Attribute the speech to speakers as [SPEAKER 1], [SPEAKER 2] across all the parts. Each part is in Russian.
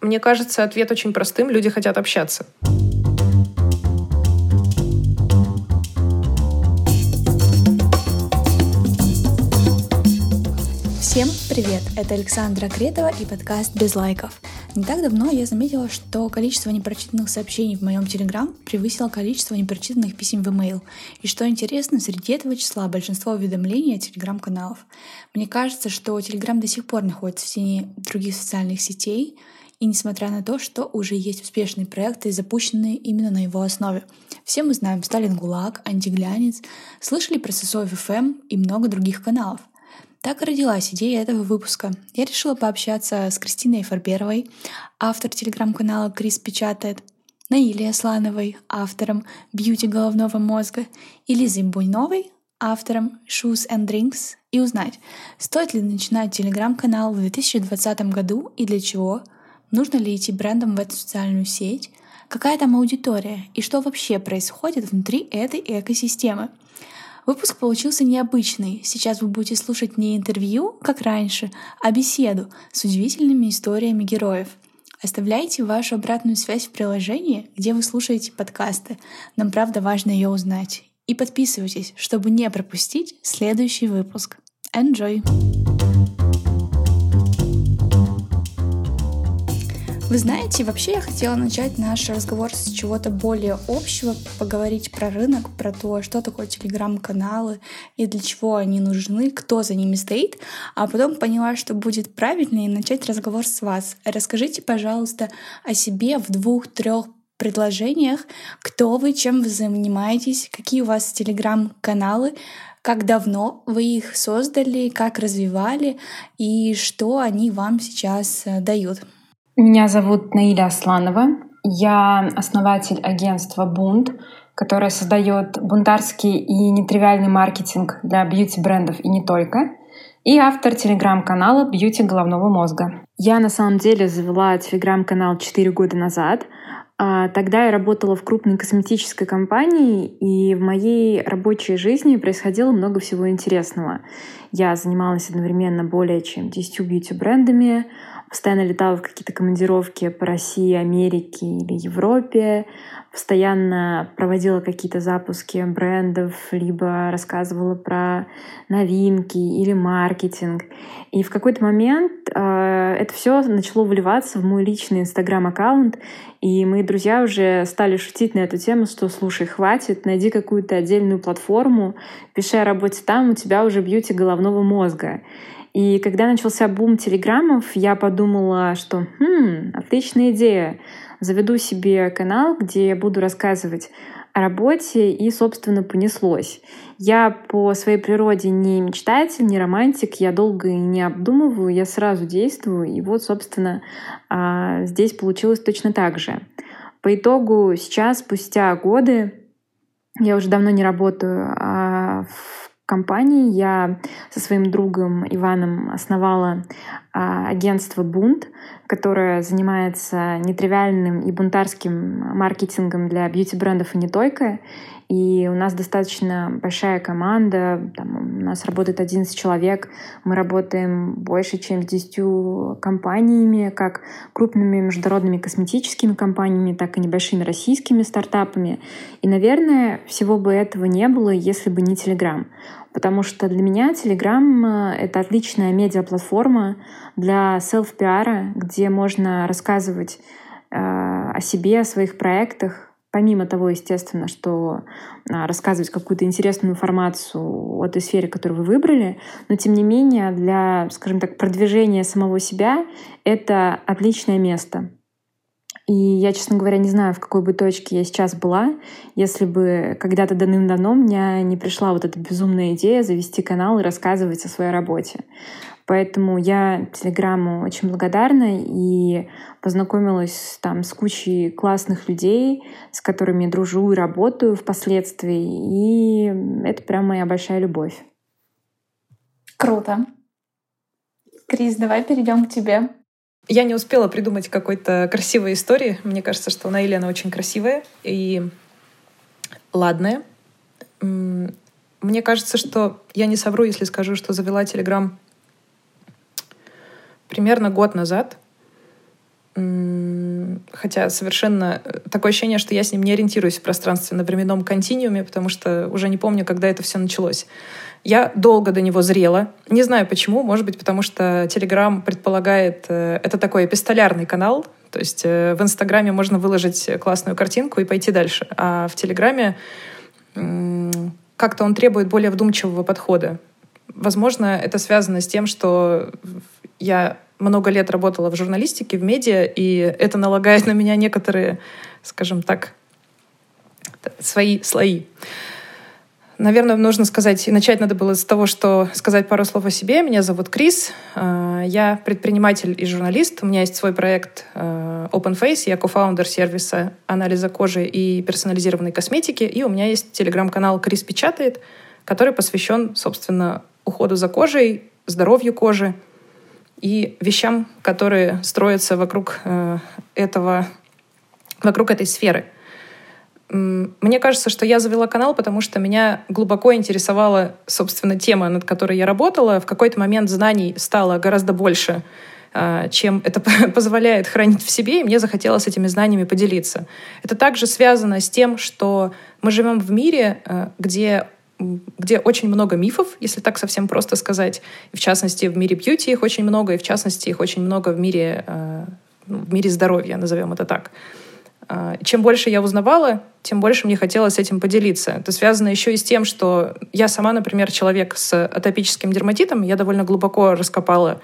[SPEAKER 1] Мне кажется, ответ очень простым. Люди хотят общаться.
[SPEAKER 2] Всем привет! Это Александра Кретова и подкаст «Без лайков». Не так давно я заметила, что количество непрочитанных сообщений в моем Телеграм превысило количество непрочитанных писем в email. И что интересно, среди этого числа большинство уведомлений от Телеграм-каналов. Мне кажется, что Телеграм до сих пор находится в тени других социальных сетей, и несмотря на то, что уже есть успешные проекты, запущенные именно на его основе. Все мы знаем Сталин ГУЛАГ, Антиглянец, слышали про Сосоев ФМ и много других каналов — так и родилась идея этого выпуска. Я решила пообщаться с Кристиной Фарберовой, автор телеграм-канала «Крис печатает», Наилей Аслановой, автором «Бьюти головного мозга», и Лизой Буйновой, автором «Shoes and Drinks», и узнать, стоит ли начинать телеграм-канал в 2020 году и для чего, нужно ли идти брендом в эту социальную сеть, какая там аудитория и что вообще происходит внутри этой экосистемы — Выпуск получился необычный. Сейчас вы будете слушать не интервью, как раньше, а беседу с удивительными историями героев. Оставляйте вашу обратную связь в приложении, где вы слушаете подкасты. Нам правда важно ее узнать. И подписывайтесь, чтобы не пропустить следующий выпуск. Enjoy! Вы знаете, вообще я хотела начать наш разговор с чего-то более общего, поговорить про рынок, про то, что такое телеграм-каналы и для чего они нужны, кто за ними стоит, а потом поняла, что будет правильнее начать разговор с вас. Расскажите, пожалуйста, о себе в двух-трех предложениях, кто вы, чем вы занимаетесь, какие у вас телеграм-каналы, как давно вы их создали, как развивали и что они вам сейчас э, дают.
[SPEAKER 3] Меня зовут Наиля Асланова. Я основатель агентства «Бунт», которое создает бунтарский и нетривиальный маркетинг для бьюти-брендов и не только, и автор телеграм-канала «Бьюти головного мозга». Я на самом деле завела телеграм-канал 4 года назад. А тогда я работала в крупной косметической компании, и в моей рабочей жизни происходило много всего интересного. Я занималась одновременно более чем 10 бьюти-брендами, постоянно летала в какие-то командировки по России, Америке или Европе, постоянно проводила какие-то запуски брендов, либо рассказывала про новинки или маркетинг. И в какой-то момент э, это все начало вливаться в мой личный инстаграм-аккаунт, и мои друзья уже стали шутить на эту тему, что слушай, хватит, найди какую-то отдельную платформу, пиши о работе там, у тебя уже бьюти головного мозга. И когда начался бум телеграммов, я подумала, что хм, отличная идея. Заведу себе канал, где я буду рассказывать о работе, и, собственно, понеслось. Я по своей природе не мечтатель, не романтик, я долго не обдумываю, я сразу действую, и вот, собственно, а, здесь получилось точно так же. По итогу сейчас, спустя годы, я уже давно не работаю а в компании. Я со своим другом Иваном основала а, агентство «Бунт», которое занимается нетривиальным и бунтарским маркетингом для бьюти-брендов и не только. И у нас достаточно большая команда, там, у нас работает 11 человек, мы работаем больше, чем с 10 компаниями, как крупными международными косметическими компаниями, так и небольшими российскими стартапами. И, наверное, всего бы этого не было, если бы не Telegram. Потому что для меня Telegram — это отличная медиаплатформа для селф-пиара, где можно рассказывать э, о себе, о своих проектах, помимо того, естественно, что а, рассказывать какую-то интересную информацию о той сфере, которую вы выбрали, но тем не менее для, скажем так, продвижения самого себя это отличное место. И я, честно говоря, не знаю, в какой бы точке я сейчас была, если бы когда-то давным-давно у меня не пришла вот эта безумная идея завести канал и рассказывать о своей работе. Поэтому я Телеграму очень благодарна и познакомилась там с кучей классных людей, с которыми дружу и работаю впоследствии. И это прям моя большая любовь.
[SPEAKER 2] Круто. Крис, давай перейдем к тебе.
[SPEAKER 1] Я не успела придумать какой-то красивой истории. Мне кажется, что она Елена очень красивая и ладная. Мне кажется, что я не совру, если скажу, что завела Телеграм примерно год назад. хотя совершенно э, такое ощущение, что я с ним не ориентируюсь в пространственно-временном континууме, потому что уже не помню, когда это все началось. Я долго до него зрела. Не знаю почему. Может быть, потому что Telegram предполагает... Э, это такой эпистолярный канал. То есть э, в Инстаграме можно выложить классную картинку и пойти дальше. А в Телеграме как-то он требует более вдумчивого подхода. Возможно, это связано с тем, что я много лет работала в журналистике, в медиа, и это налагает на меня некоторые, скажем так, свои слои. Наверное, нужно сказать, и начать надо было с того, что сказать пару слов о себе. Меня зовут Крис, э, я предприниматель и журналист. У меня есть свой проект э, Open Face, я кофаундер сервиса анализа кожи и персонализированной косметики, и у меня есть телеграм-канал Крис Печатает, который посвящен, собственно, уходу за кожей, здоровью кожи и вещам, которые строятся вокруг э, этого, вокруг этой сферы. Мне кажется, что я завела канал, потому что меня глубоко интересовала, собственно, тема, над которой я работала. В какой-то момент знаний стало гораздо больше, э, чем это позволяет хранить в себе, и мне захотелось этими знаниями поделиться. Это также связано с тем, что мы живем в мире, э, где где очень много мифов, если так совсем просто сказать. В частности, в мире бьюти их очень много, и в частности, их очень много в мире, э, ну, в мире здоровья, назовем это так. Э, чем больше я узнавала, тем больше мне хотелось этим поделиться. Это связано еще и с тем, что я сама, например, человек с атопическим дерматитом, я довольно глубоко раскопала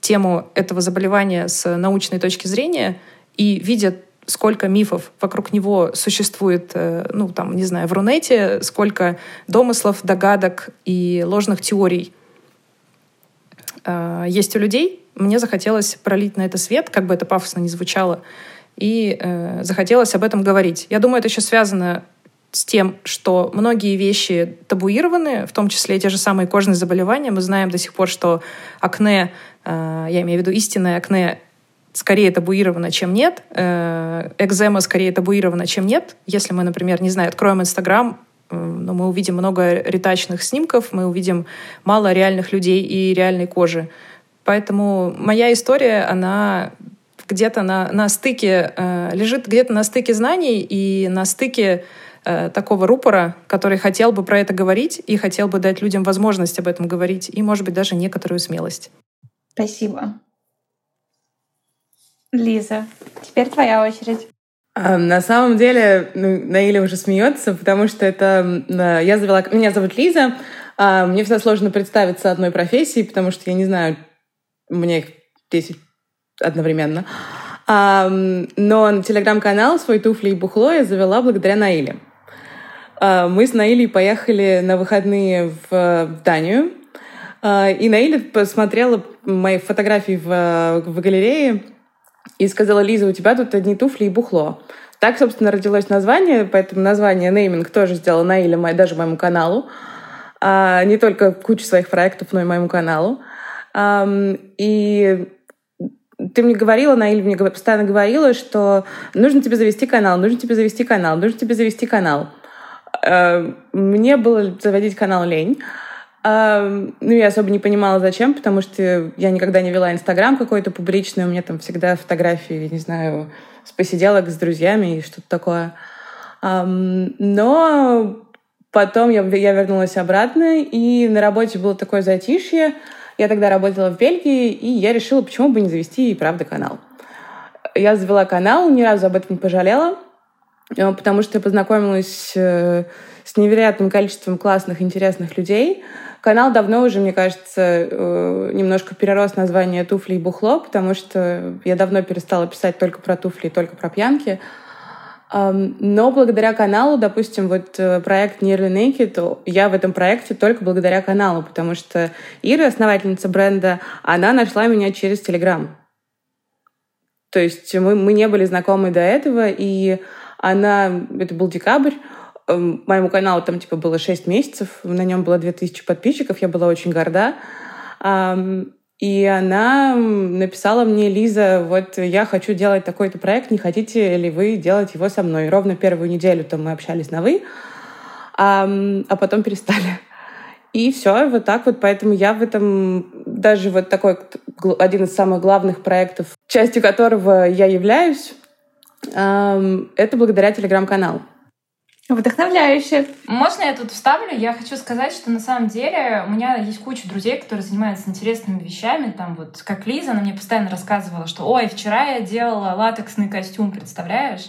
[SPEAKER 1] тему этого заболевания с научной точки зрения, и видя сколько мифов вокруг него существует, э, ну, там, не знаю, в Рунете, сколько домыслов, догадок и ложных теорий э, есть у людей. Мне захотелось пролить на это свет, как бы это пафосно ни звучало, и э, захотелось об этом говорить. Я думаю, это еще связано с тем, что многие вещи табуированы, в том числе те же самые кожные заболевания. Мы знаем до сих пор, что акне, я имею в виду истинное акне, скорее табуировано, чем нет. Э, экзема скорее табуирована, чем нет. Если мы, например, не знаю, откроем Инстаграм, но мы увидим много ретачных снимков, мы увидим мало реальных людей и реальной кожи. Поэтому моя история, она где-то на, на стыке, э, лежит где-то на стыке знаний и на стыке э, такого рупора, который хотел бы про это говорить и хотел бы дать людям возможность об этом говорить и, может быть, даже некоторую смелость.
[SPEAKER 4] Спасибо. Лиза, теперь твоя очередь.
[SPEAKER 5] А, на самом деле, ну, Наиля уже смеется, потому что это я завела. Меня зовут Лиза. А, мне всегда сложно представиться одной профессией, потому что я не знаю, мне их 10 одновременно. А, но телеграм-канал свой туфли и бухло я завела благодаря Наиле. Мы с Наилей поехали на выходные в Данию. И Наиля посмотрела мои фотографии в, в галерее и сказала, Лиза, у тебя тут одни туфли и бухло. Так, собственно, родилось название, поэтому название нейминг тоже сделала Наиля, даже моему каналу. А, не только кучу своих проектов, но и моему каналу. А, и ты мне говорила, Наиля мне постоянно говорила, что нужно тебе завести канал, нужно тебе завести канал, нужно тебе завести канал. А, мне было заводить канал лень. Ну, я особо не понимала, зачем, потому что я никогда не вела Инстаграм какой-то публичный, у меня там всегда фотографии, не знаю, с посиделок с друзьями и что-то такое. Но потом я, я вернулась обратно, и на работе было такое затишье. Я тогда работала в Бельгии, и я решила, почему бы не завести и правда канал. Я завела канал, ни разу об этом не пожалела, э, потому что я познакомилась э, с невероятным количеством классных, интересных людей — Канал давно уже, мне кажется, э, немножко перерос название «Туфли и бухло», потому что я давно перестала писать только про туфли и только про пьянки. Но благодаря каналу, допустим, вот э, проект Nearly Naked, я в этом проекте только благодаря каналу, потому что Ира, основательница бренда, она нашла меня через Телеграм. То есть мы, мы не были знакомы до этого, и она, это был декабрь, моему каналу там типа было 6 месяцев, на нем было 2000 подписчиков, я была очень горда. И она написала мне, Лиза, вот я хочу делать такой-то проект, не хотите ли вы делать его со мной? ровно первую неделю там мы общались на «вы», а, а потом перестали. И все, вот так вот. Поэтому я в этом даже вот такой один из самых главных проектов, частью которого я являюсь, Это благодаря телеграм-каналу.
[SPEAKER 4] Вдохновляюще.
[SPEAKER 6] Можно я тут вставлю? Я хочу сказать, что на самом деле у меня есть куча друзей, которые занимаются интересными вещами. Там вот, как Лиза, она мне постоянно рассказывала, что «Ой, вчера я делала латексный костюм, представляешь?»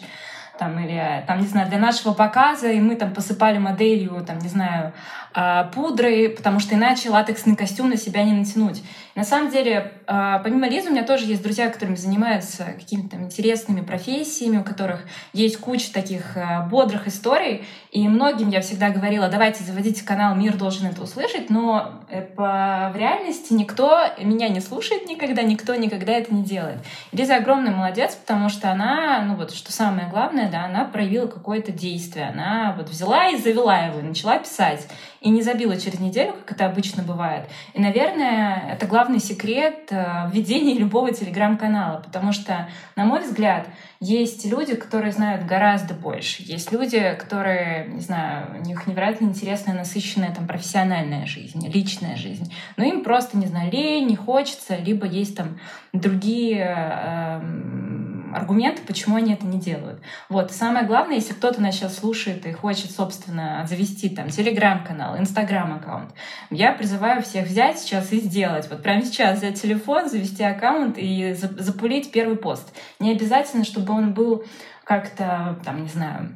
[SPEAKER 6] там, или, там, не знаю, для нашего показа, и мы там посыпали моделью, там, не знаю, а, пудрой, потому что иначе латексный костюм на себя не натянуть. На самом деле, а, помимо Лизы, у меня тоже есть друзья, которыми занимаются какими-то интересными профессиями, у которых есть куча таких а, бодрых историй, и многим я всегда говорила, давайте заводите канал, мир должен это услышать, но э, в реальности никто меня не слушает никогда, никто никогда это не делает. Лиза огромный молодец, потому что она, ну вот, что самое главное, да, она проявила какое-то действие, она вот взяла и завела его, начала писать и не забила через неделю, как это обычно бывает. И, наверное, это главный секрет э, введения любого телеграм-канала, потому что, на мой взгляд, есть люди, которые знают гораздо больше. Есть люди, которые, не знаю, у них невероятно интересная, насыщенная там профессиональная жизнь, личная жизнь. Но им просто, не знаю, лень, не хочется, либо есть там другие э, аргументы, почему они это не делают. Вот. Самое главное, если кто-то нас сейчас слушает и хочет, собственно, завести там телеграм-канал, инстаграм-аккаунт, я призываю всех взять сейчас и сделать. Вот прямо сейчас взять телефон, завести аккаунт и запулить первый пост. Не обязательно, чтобы он был как-то, там, не знаю,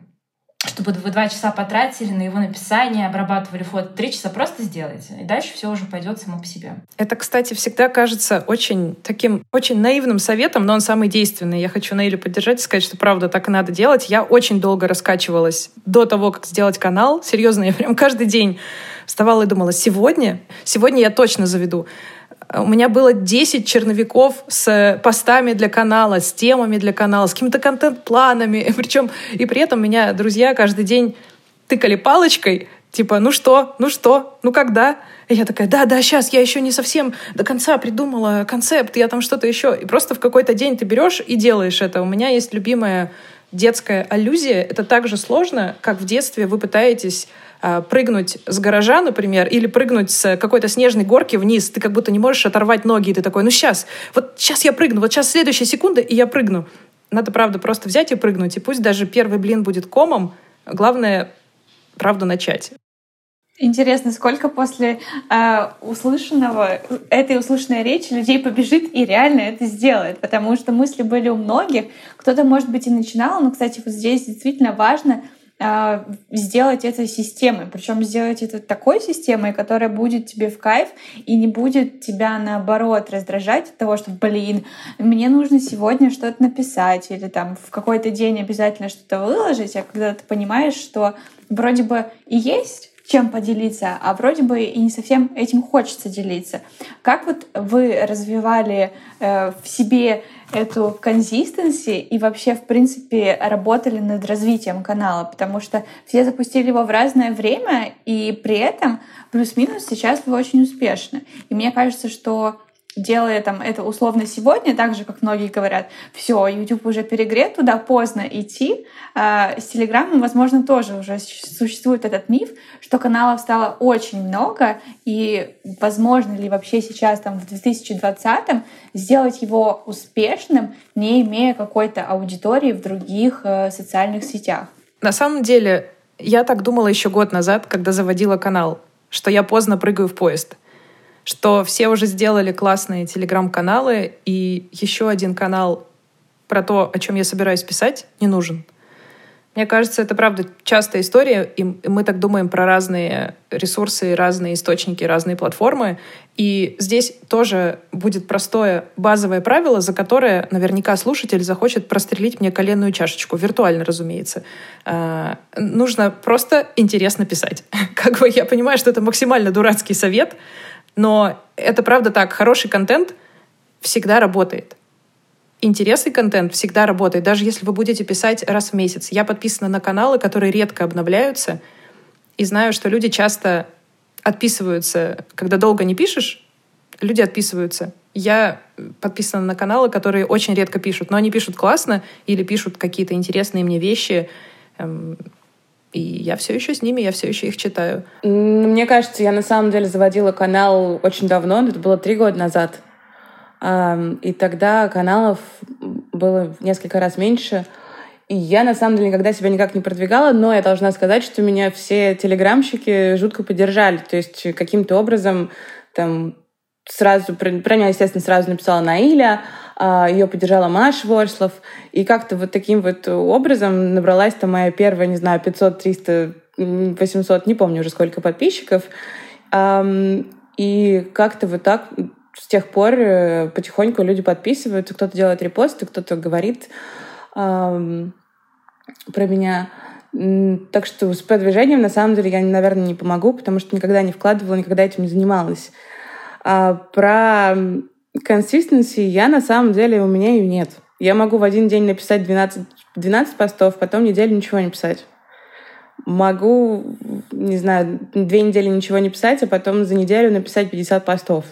[SPEAKER 6] чтобы вы два часа потратили на его написание, обрабатывали фото, три часа просто сделайте. И дальше все уже пойдет само по себе.
[SPEAKER 1] Это, кстати, всегда кажется очень таким, очень наивным советом, но он самый действенный. Я хочу Наилю поддержать и сказать, что правда так и надо делать. Я очень долго раскачивалась до того, как сделать канал. Серьезно, я прям каждый день вставала и думала, сегодня, сегодня я точно заведу. У меня было 10 черновиков с постами для канала, с темами для канала, с какими-то контент-планами. Причем и при этом меня друзья каждый день тыкали палочкой, типа, ну что, ну что, ну когда? И я такая, да, да, сейчас, я еще не совсем до конца придумала концепт, я там что-то еще. И просто в какой-то день ты берешь и делаешь это. У меня есть любимая детская аллюзия. Это так же сложно, как в детстве вы пытаетесь прыгнуть с гаража, например, или прыгнуть с какой-то снежной горки вниз, ты как будто не можешь оторвать ноги, и ты такой, ну сейчас, вот сейчас я прыгну, вот сейчас следующая секунда, и я прыгну. Надо, правда, просто взять и прыгнуть, и пусть даже первый блин будет комом, главное, правда, начать.
[SPEAKER 4] Интересно, сколько после э, услышанного, этой услышанной речи людей побежит и реально это сделает, потому что мысли были у многих. Кто-то, может быть, и начинал, но, кстати, вот здесь действительно важно а, сделать это системой. Причем сделать это такой системой, которая будет тебе в кайф и не будет тебя наоборот раздражать от того, что, блин, мне нужно сегодня что-то написать или там в какой-то день обязательно что-то выложить, а когда ты понимаешь, что вроде бы и есть чем поделиться, а вроде бы и не совсем этим хочется делиться. Как вот вы развивали э, в себе эту консистенси и вообще, в принципе, работали над развитием канала, потому что все запустили его в разное время, и при этом плюс-минус сейчас вы очень успешны. И мне кажется, что делая там это условно сегодня, так же, как многие говорят, все, YouTube уже перегрет, туда поздно идти. А с Телеграмом, возможно, тоже уже существует этот миф, что каналов стало очень много, и возможно ли вообще сейчас, там, в 2020-м, сделать его успешным, не имея какой-то аудитории в других э, социальных сетях?
[SPEAKER 1] На самом деле, я так думала еще год назад, когда заводила канал, что я поздно прыгаю в поезд — что все уже сделали классные телеграм-каналы, и еще один канал про то, о чем я собираюсь писать, не нужен. Мне кажется, это правда частая история, и мы так думаем про разные ресурсы, разные источники, разные платформы. И здесь тоже будет простое базовое правило, за которое наверняка слушатель захочет прострелить мне коленную чашечку, виртуально, разумеется. А, нужно просто интересно писать. Как бы я понимаю, что это максимально дурацкий совет, но это правда так. Хороший контент всегда работает. Интересный контент всегда работает, даже если вы будете писать раз в месяц. Я подписана на каналы, которые редко обновляются, и знаю, что люди часто отписываются, когда долго не пишешь, люди отписываются. Я подписана на каналы, которые очень редко пишут, но они пишут классно или пишут какие-то интересные мне вещи. И я все еще с ними, я все еще их читаю.
[SPEAKER 5] Мне кажется, я на самом деле заводила канал очень давно, это было три года назад. И тогда каналов было несколько раз меньше. И я, на самом деле, никогда себя никак не продвигала, но я должна сказать, что меня все телеграмщики жутко поддержали. То есть каким-то образом там сразу, про, меня, естественно, сразу написала Наиля, ее поддержала Маша Ворслов, и как-то вот таким вот образом набралась там моя первая, не знаю, 500, 300, 800, не помню уже сколько подписчиков. И как-то вот так с тех пор э, потихоньку люди подписываются, кто-то делает репосты, кто-то говорит про меня. Так что с продвижением, на самом деле, я, наверное, не помогу, потому что никогда не вкладывала, никогда этим не занималась. А про консистенции я, на самом деле, у меня ее нет. Я могу в один день написать 12, 12 постов, потом неделю ничего не писать. Могу, не знаю, две недели ничего не писать, а потом за неделю написать 50 постов.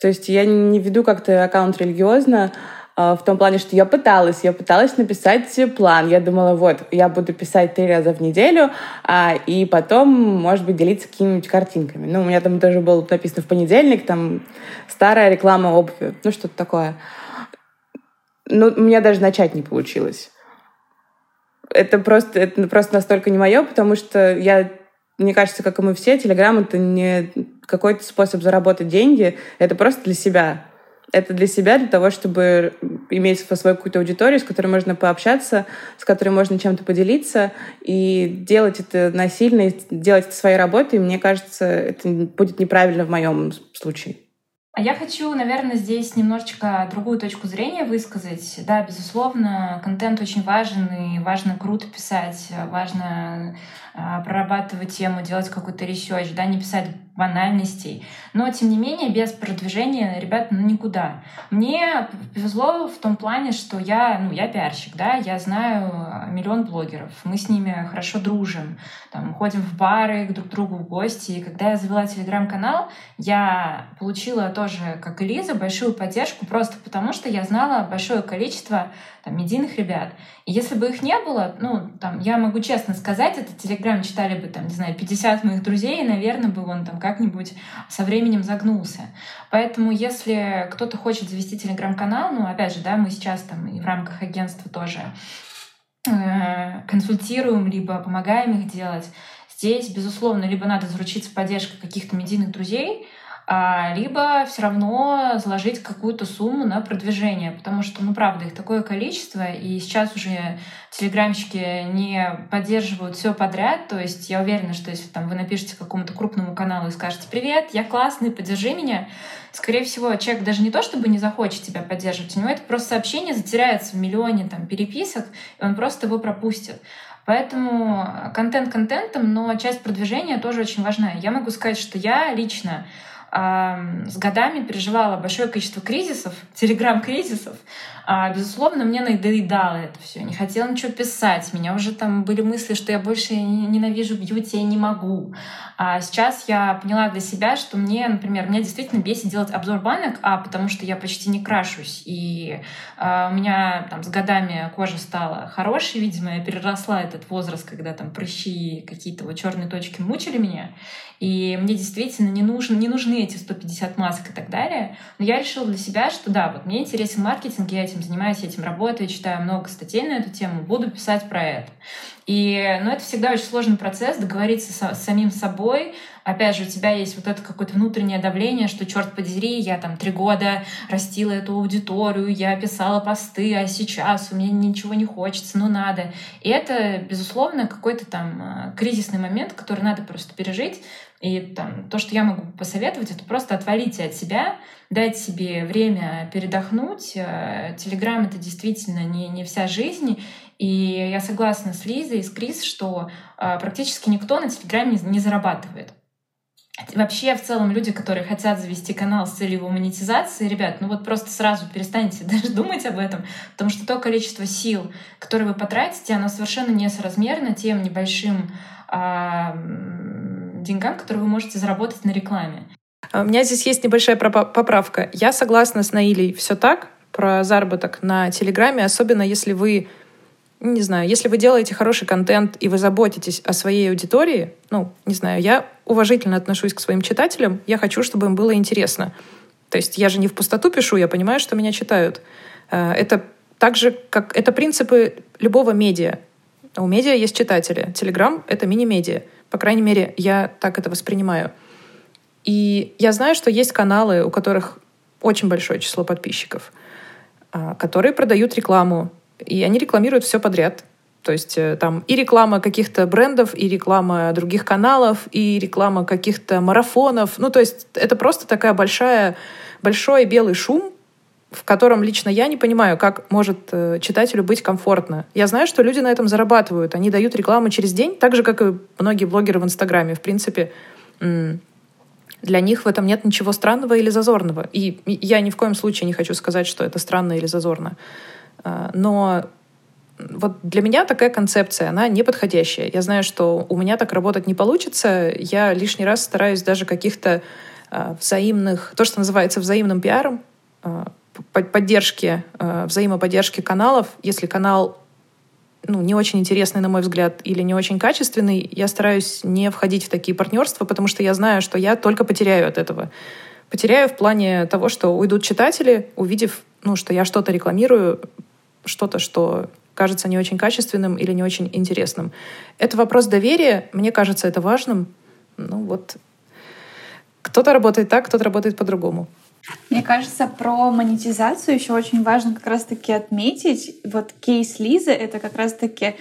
[SPEAKER 5] То есть я не веду как-то аккаунт религиозно, а, в том плане, что я пыталась, я пыталась написать план. Я думала, вот, я буду писать три раза в неделю, а, и потом, может быть, делиться какими-нибудь картинками. Ну, у меня там даже было написано в понедельник, там, старая реклама обуви, ну, что-то такое. Ну, у меня даже начать не получилось. Это просто, это просто настолько не мое, потому что я мне кажется, как и мы все, Телеграм — это не какой-то способ заработать деньги, это просто для себя. Это для себя, для того, чтобы иметь свою какую-то аудиторию, с которой можно пообщаться, с которой можно чем-то поделиться, и делать это насильно, делать это своей работой, мне кажется, это будет неправильно в моем случае.
[SPEAKER 6] А я хочу, наверное, здесь немножечко другую точку зрения высказать. Да, безусловно, контент очень важен, и важно круто писать, важно прорабатывать тему, делать какой-то research, да, не писать банальностей. Но, тем не менее, без продвижения, ребят, ну никуда. Мне повезло в том плане, что я, ну, я пиарщик, да, я знаю миллион блогеров, мы с ними хорошо дружим, там, ходим в бары к друг другу в гости. И когда я завела телеграм-канал, я получила тоже, как и Лиза, большую поддержку просто потому, что я знала большое количество там, медийных ребят. И если бы их не было, ну, там, я могу честно сказать, этот телеграм читали бы, там, не знаю, 50 моих друзей, наверное, бы он там как-нибудь со временем загнулся. Поэтому, если кто-то хочет завести телеграм-канал, ну, опять же, да, мы сейчас там и в рамках агентства тоже э, консультируем, либо помогаем их делать. Здесь, безусловно, либо надо заручиться поддержкой каких-то медийных друзей, либо все равно заложить какую-то сумму на продвижение, потому что, ну, правда, их такое количество, и сейчас уже телеграмщики не поддерживают все подряд, то есть я уверена, что если там вы напишете какому-то крупному каналу и скажете «Привет, я классный, поддержи меня», скорее всего, человек даже не то, чтобы не захочет тебя поддерживать, у него это просто сообщение затеряется в миллионе там переписок, и он просто его пропустит. Поэтому контент контентом, но часть продвижения тоже очень важна. Я могу сказать, что я лично с годами переживала большое количество кризисов, телеграм-кризисов. А, безусловно, мне надоедало это все. Не хотела ничего писать. Меня уже там были мысли, что я больше ненавижу бьюти, я не могу. А сейчас я поняла для себя, что мне, например, меня действительно бесит делать обзор банок, а потому что я почти не крашусь. И а, у меня там с годами кожа стала хорошей, видимо, я переросла этот возраст, когда там прыщи какие-то вот черные точки мучили меня. И мне действительно не, нужен, не нужны эти 150 масок и так далее. Но я решила для себя, что да, вот мне интересен маркетинг, я этим занимаюсь, я этим работаю, читаю много статей на эту тему, буду писать про это. И, ну, это всегда очень сложный процесс, договориться со, с самим собой. Опять же, у тебя есть вот это какое-то внутреннее давление, что, черт подери, я там три года растила эту аудиторию, я писала посты, а сейчас у меня ничего не хочется, ну надо. И это, безусловно, какой-то там э, кризисный момент, который надо просто пережить, и там, то, что я могу посоветовать, это просто отвалите от себя, дать себе время передохнуть. Телеграм — это действительно не, не вся жизнь. И я согласна с Лизой и с Крис, что э, практически никто на Телеграме не, не зарабатывает. Вообще, в целом, люди, которые хотят завести канал с целью его монетизации, ребят, ну вот просто сразу перестаньте даже думать об этом, потому что то количество сил, которые вы потратите, оно совершенно несоразмерно тем небольшим деньгам, которые вы можете заработать на рекламе.
[SPEAKER 1] А у меня здесь есть небольшая поправка. Я согласна с Наилей. Все так про заработок на Телеграме, особенно если вы не знаю, если вы делаете хороший контент и вы заботитесь о своей аудитории, ну, не знаю, я уважительно отношусь к своим читателям, я хочу, чтобы им было интересно. То есть я же не в пустоту пишу, я понимаю, что меня читают. Э, это так же, как это принципы любого медиа. У медиа есть читатели. Телеграм — это мини-медиа. По крайней мере, я так это воспринимаю. И я знаю, что есть каналы, у которых очень большое число подписчиков, а, которые продают рекламу, и они рекламируют все подряд. То есть э, там и реклама каких-то брендов, и реклама других каналов, и реклама каких-то марафонов. Ну, то есть это просто такая большая, большой белый шум, в котором лично я не понимаю, как может э, читателю быть комфортно. Я знаю, что люди на этом зарабатывают. Они дают рекламу через день, так же, как и многие блогеры в Инстаграме. В принципе, для них в этом нет ничего странного или зазорного. И я ни в коем случае не хочу сказать, что это странно или зазорно. А, но вот для меня такая концепция, она неподходящая. Я знаю, что у меня так работать не получится. Я лишний раз стараюсь даже каких-то а, взаимных, то, что называется взаимным пиаром, поддержки, взаимоподдержки каналов. Если канал ну, не очень интересный, на мой взгляд, или не очень качественный, я стараюсь не входить в такие партнерства, потому что я знаю, что я только потеряю от этого. Потеряю в плане того, что уйдут читатели, увидев, ну, что я что-то рекламирую, что-то, что кажется не очень качественным или не очень интересным. Это вопрос доверия. Мне кажется, это важным. Ну вот, кто-то работает так, кто-то работает по-другому.
[SPEAKER 4] Мне кажется, про монетизацию еще очень важно как раз-таки отметить. Вот кейс Лизы — это как раз-таки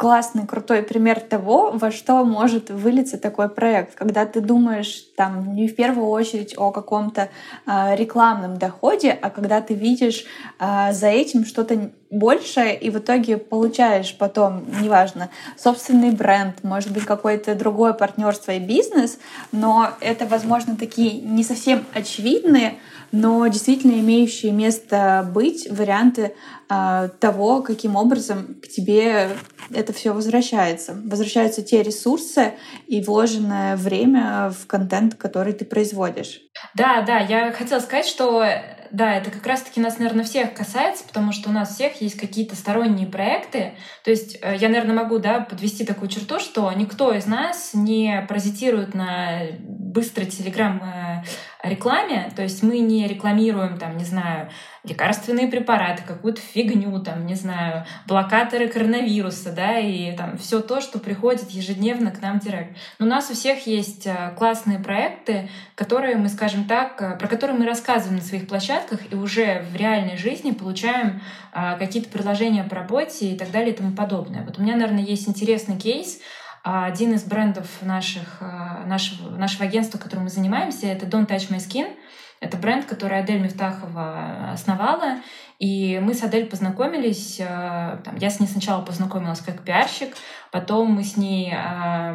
[SPEAKER 4] классный, крутой пример того, во что может вылиться такой проект, когда ты думаешь там не в первую очередь о каком-то э, рекламном доходе, а когда ты видишь э, за этим что-то большее и в итоге получаешь потом, неважно, собственный бренд, может быть какое-то другое партнерство и бизнес, но это, возможно, такие не совсем очевидные, но действительно имеющие место быть варианты э, того, каким образом к тебе это все возвращается. Возвращаются те ресурсы и вложенное время в контент, который ты производишь.
[SPEAKER 6] Да, да, я хотела сказать, что да, это как раз-таки нас, наверное, всех касается, потому что у нас всех есть какие-то сторонние проекты. То есть э, я, наверное, могу да, подвести такую черту, что никто из нас не паразитирует на быстрой телеграм рекламе, то есть мы не рекламируем, там, не знаю, лекарственные препараты, какую-то фигню, там, не знаю, блокаторы коронавируса, да, и там все то, что приходит ежедневно к нам в директ. Но у нас у всех есть э, классные проекты, которые мы, скажем так, э, про которые мы рассказываем на своих площадках и уже в реальной жизни получаем э, какие-то предложения по работе и так далее и тому подобное. Вот у меня, наверное, есть интересный кейс, один из брендов наших, нашего, нашего агентства, которым мы занимаемся, это Don't Touch My Skin. Это бренд, который Адель Мифтахова основала, и мы с Адель познакомились, э, там, я с ней сначала познакомилась как пиарщик, потом мы с ней,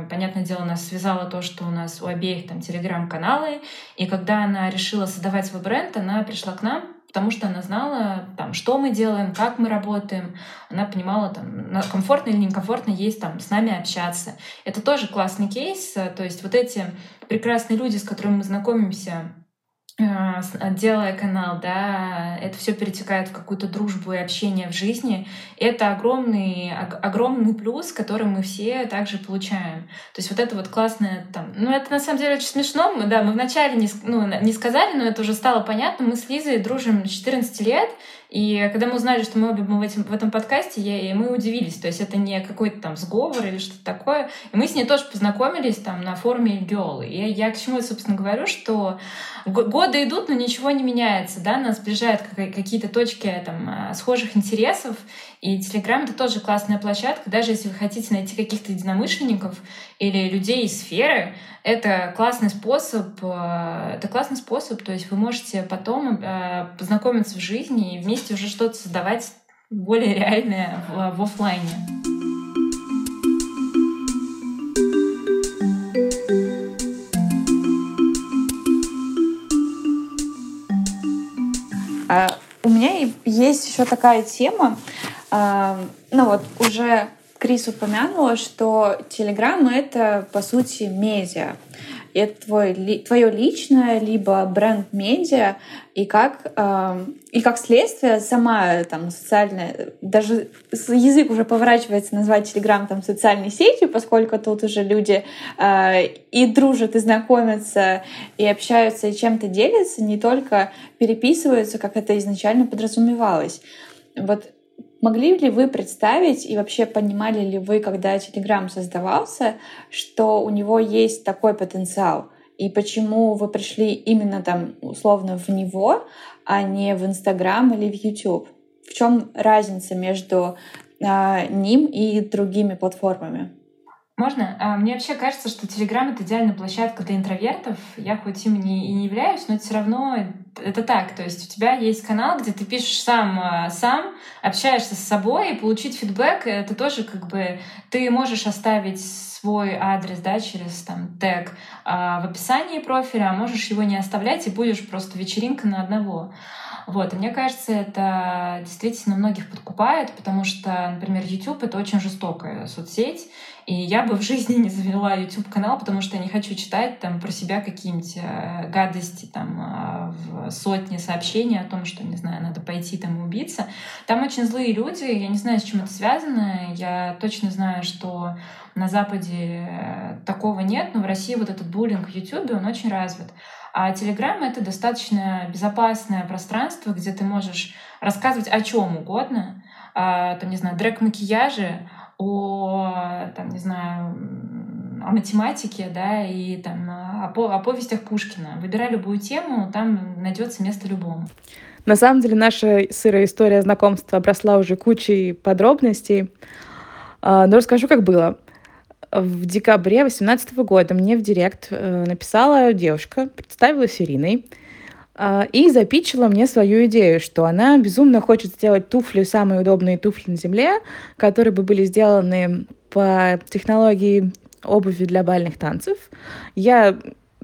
[SPEAKER 6] понятное дело, нас связало то, что у нас у обеих там телеграм-каналы, и когда она решила создавать свой бренд, она пришла к нам, потому что она знала, там, что мы делаем, как мы работаем. Она понимала, там, комфортно или некомфортно есть там, с нами общаться. Это тоже классный кейс. То есть вот эти прекрасные люди, с которыми мы знакомимся делая канал, да, это все перетекает в какую-то дружбу и общение в жизни. Это огромный, огромный плюс, который мы все также получаем. То есть вот это вот классное там... Ну, это на самом деле очень смешно. Мы, да, мы вначале не, ну, не сказали, но это уже стало понятно. Мы с Лизой дружим с 14 лет, и когда мы узнали, что мы обе в, этим, в этом подкасте, я, и мы удивились. То есть это не какой-то там сговор или что-то такое. И мы с ней тоже познакомились там на форуме Girl. И я, к чему, собственно, говорю, что годы идут, но ничего не меняется. Да? Нас сближают какие-то точки там, а, схожих интересов. И Telegram — это тоже классная площадка. Даже если вы хотите найти каких-то единомышленников или людей из сферы, это классный способ, э, это классный способ, то есть вы можете потом э, познакомиться в жизни и вместе уже что-то создавать более реальное в, в офлайне.
[SPEAKER 4] А у меня есть еще такая тема, ну вот уже Крис упомянула, что Telegram — это, по сути, медиа. Это твой, твое личное, либо бренд-медиа, и как, и как следствие сама там социальная, даже язык уже поворачивается назвать Telegram там социальной сетью, поскольку тут уже люди э, и дружат, и знакомятся, и общаются, и чем-то делятся, не только переписываются, как это изначально подразумевалось. Вот Могли ли вы представить и вообще понимали ли вы, когда Telegram создавался, что у него есть такой потенциал? И почему вы пришли именно там условно в него, а не в Инстаграм или в YouTube? В чем разница между э, ним и другими платформами?
[SPEAKER 6] Можно? А, мне вообще кажется, что Telegram — это идеальная площадка для интровертов. Я хоть им не, и не являюсь, но все равно это так. То есть у тебя есть канал, где ты пишешь сам, а, сам общаешься с собой, и получить фидбэк — это тоже как бы... Ты можешь оставить свой адрес, да, через там тег а, в описании профиля, а можешь его не оставлять, и будешь просто вечеринка на одного. Вот. И мне кажется, это действительно многих подкупает, потому что, например, YouTube — это очень жестокая соцсеть, и я бы в жизни не завела YouTube-канал, потому что я не хочу читать там про себя какие-нибудь э, гадости, там э, сотни сообщений о том, что, не знаю, надо пойти там и убиться. Там очень злые люди, я не знаю, с чем это связано. Я точно знаю, что на Западе э, такого нет, но в России вот этот буллинг в YouTube, он очень развит. А Telegram — это достаточно безопасное пространство, где ты можешь рассказывать о чем угодно, а, там, не знаю, дрэк-макияже, о, там, не знаю, о математике, да, и там о, о повестях Пушкина. Выбирай любую тему, там найдется место любому.
[SPEAKER 7] На самом деле наша сырая история знакомства обросла уже кучей подробностей. А, но расскажу, как было в декабре 2018 года мне в директ э, написала девушка, представилась Ириной, и запичила мне свою идею, что она безумно хочет сделать туфли, самые удобные туфли на земле, которые бы были сделаны по технологии обуви для бальных танцев. Я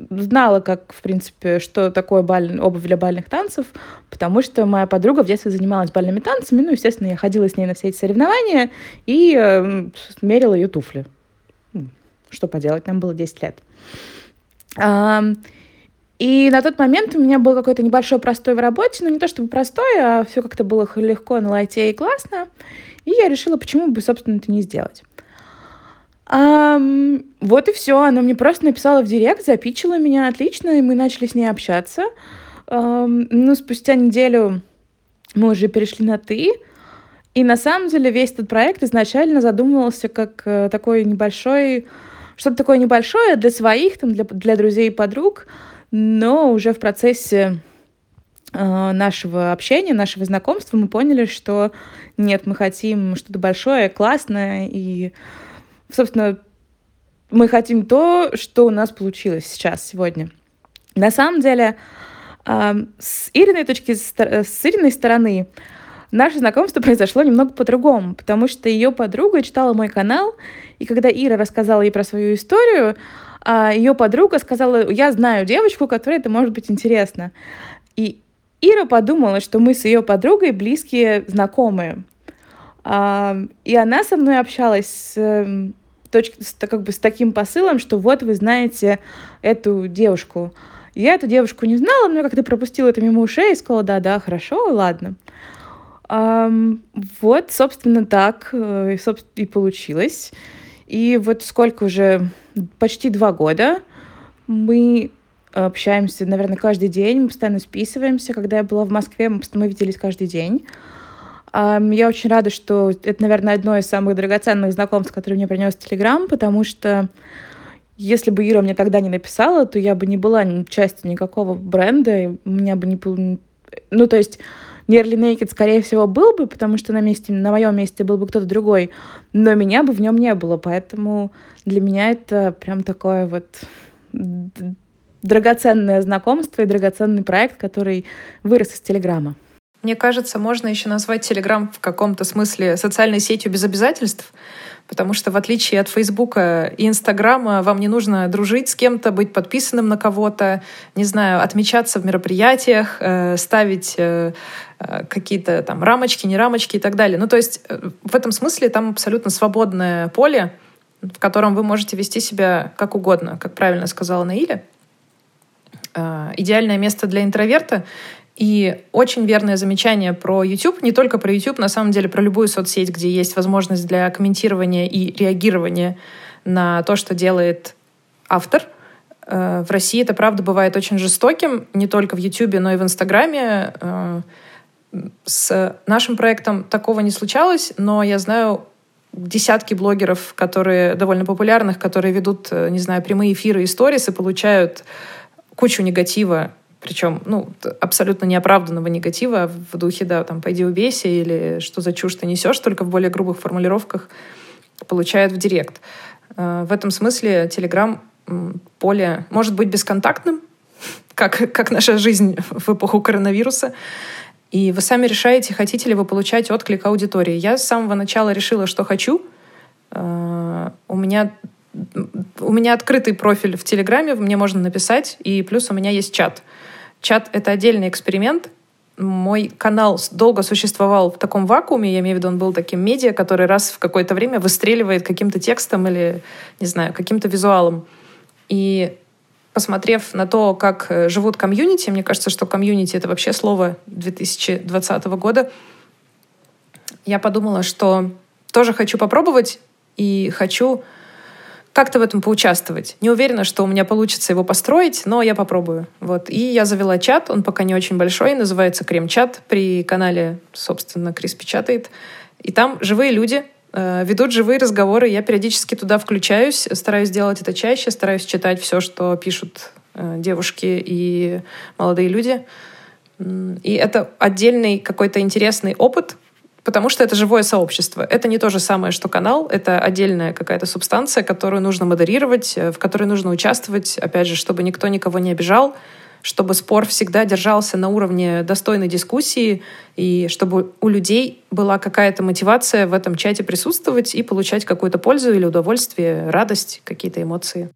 [SPEAKER 7] знала, как, в принципе, что такое баль... обувь для бальных танцев, потому что моя подруга в детстве занималась бальными танцами, ну, естественно, я ходила с ней на все эти соревнования и э, мерила ее туфли. Что поделать, нам было 10 лет. И на тот момент у меня был какой-то небольшой простой в работе, но не то чтобы простой, а все как-то было легко на лайте и классно. И я решила, почему бы, собственно, это не сделать. Um, вот и все. Она мне просто написала в директ, запичила меня отлично, и мы начали с ней общаться. Um, ну, спустя неделю мы уже перешли на «ты». И на самом деле весь этот проект изначально задумывался как uh, такой небольшой что-то такое небольшое для своих, там, для, для друзей и подруг, но уже в процессе э, нашего общения, нашего знакомства мы поняли, что нет, мы хотим что-то большое, классное, и, собственно, мы хотим то, что у нас получилось сейчас, сегодня. На самом деле, э, с Ириной точки, с Ириной стороны, наше знакомство произошло немного по-другому, потому что ее подруга читала мой канал, и когда Ира рассказала ей про свою историю, ее подруга сказала, я знаю девочку, которой это может быть интересно. И Ира подумала, что мы с ее подругой близкие знакомые. А, и она со мной общалась с, эм, с, как бы с таким посылом, что вот вы знаете эту девушку. Я эту девушку не знала, но как-то пропустила это мимо ушей и сказала, да-да, хорошо, ладно. Вот, собственно, так э, и получилось. И вот сколько уже, почти два года мы общаемся, наверное, каждый день, мы постоянно списываемся. Когда я была в Москве, мы, мы виделись каждый день. Я очень рада, что это, наверное, одно из самых драгоценных знакомств, которые мне принес Телеграм, потому что если бы Ира мне тогда не написала, то я бы не была частью никакого бренда, у меня бы не... Ну, то есть Nearly Naked, скорее всего, был бы, потому что на, месте, на моем месте был бы кто-то другой, но меня бы в нем не было, поэтому для меня это прям такое вот драгоценное знакомство и драгоценный проект, который вырос из Телеграма.
[SPEAKER 1] Мне кажется, можно еще назвать Телеграм в каком-то смысле социальной сетью без обязательств, потому что в отличие от Фейсбука и Инстаграма вам не нужно дружить с кем-то, быть подписанным на кого-то, не знаю, отмечаться в мероприятиях, э, ставить э, э, какие-то там рамочки, не рамочки и так далее. Ну, то есть в этом смысле там абсолютно свободное поле, в котором вы можете вести себя как угодно, как правильно сказала Наиля. Идеальное место для интроверта и очень верное замечание про YouTube, не только про YouTube, на самом деле про любую соцсеть, где есть возможность для комментирования и реагирования на то, что делает автор. Э, в России это, правда, бывает очень жестоким, не только в YouTube, но и в Инстаграме. Э, С нашим проектом такого не случалось, но я знаю десятки блогеров, которые довольно популярных, которые ведут, э, не знаю, прямые эфиры и сторис и получают кучу негатива, причем, ну, абсолютно неоправданного негатива в духе, да, там, пойди убейся или что за чушь ты несешь, только в более грубых формулировках получают в директ. Э, в этом смысле Телеграм поле может быть бесконтактным, как, как наша жизнь в эпоху коронавируса, и вы сами решаете, хотите ли вы получать отклик аудитории. Я с самого начала решила, что хочу. Э, у меня у меня открытый профиль в Телеграме, мне можно написать, и плюс у меня есть чат. Чат — это отдельный эксперимент. Мой канал долго существовал в таком вакууме, я имею в виду, он был таким медиа, который раз в какое-то время выстреливает каким-то текстом или, не знаю, каким-то визуалом. И посмотрев на то, как э, живут комьюнити, мне кажется, что комьюнити — это вообще слово 2020 года, я подумала, что тоже хочу попробовать и хочу как-то в этом поучаствовать. Не уверена, что у меня получится его построить, но я попробую. Вот. И я завела чат, он пока не очень большой, называется Крем-чат при канале, собственно, Крис печатает. И там живые люди, Э, ведут живые разговоры. Я периодически туда включаюсь, стараюсь делать это чаще, стараюсь читать все, что пишут э, девушки и молодые люди. И это отдельный какой-то интересный опыт, потому что это живое сообщество. Это не то же самое, что канал, это отдельная какая-то субстанция, которую нужно модерировать, э, в которой нужно участвовать, опять же, чтобы никто никого не обижал, чтобы спор всегда держался на уровне достойной дискуссии, и чтобы у людей была какая-то мотивация в этом чате присутствовать и получать какую-то пользу или удовольствие, радость, какие-то эмоции.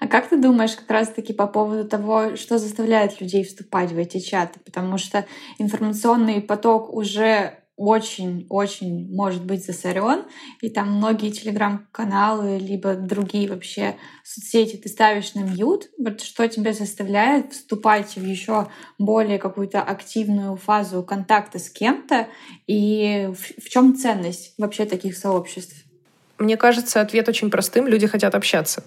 [SPEAKER 4] А как ты думаешь как раз-таки по поводу того, что заставляет людей вступать в эти чаты? Потому что информационный поток уже очень-очень может быть засорен, и там многие телеграм-каналы, либо другие вообще соцсети ты ставишь на мьют, что тебя заставляет вступать в еще более какую-то активную фазу контакта с кем-то, и в, в чем ценность вообще таких сообществ?
[SPEAKER 1] Мне кажется, ответ очень простым. Люди хотят общаться.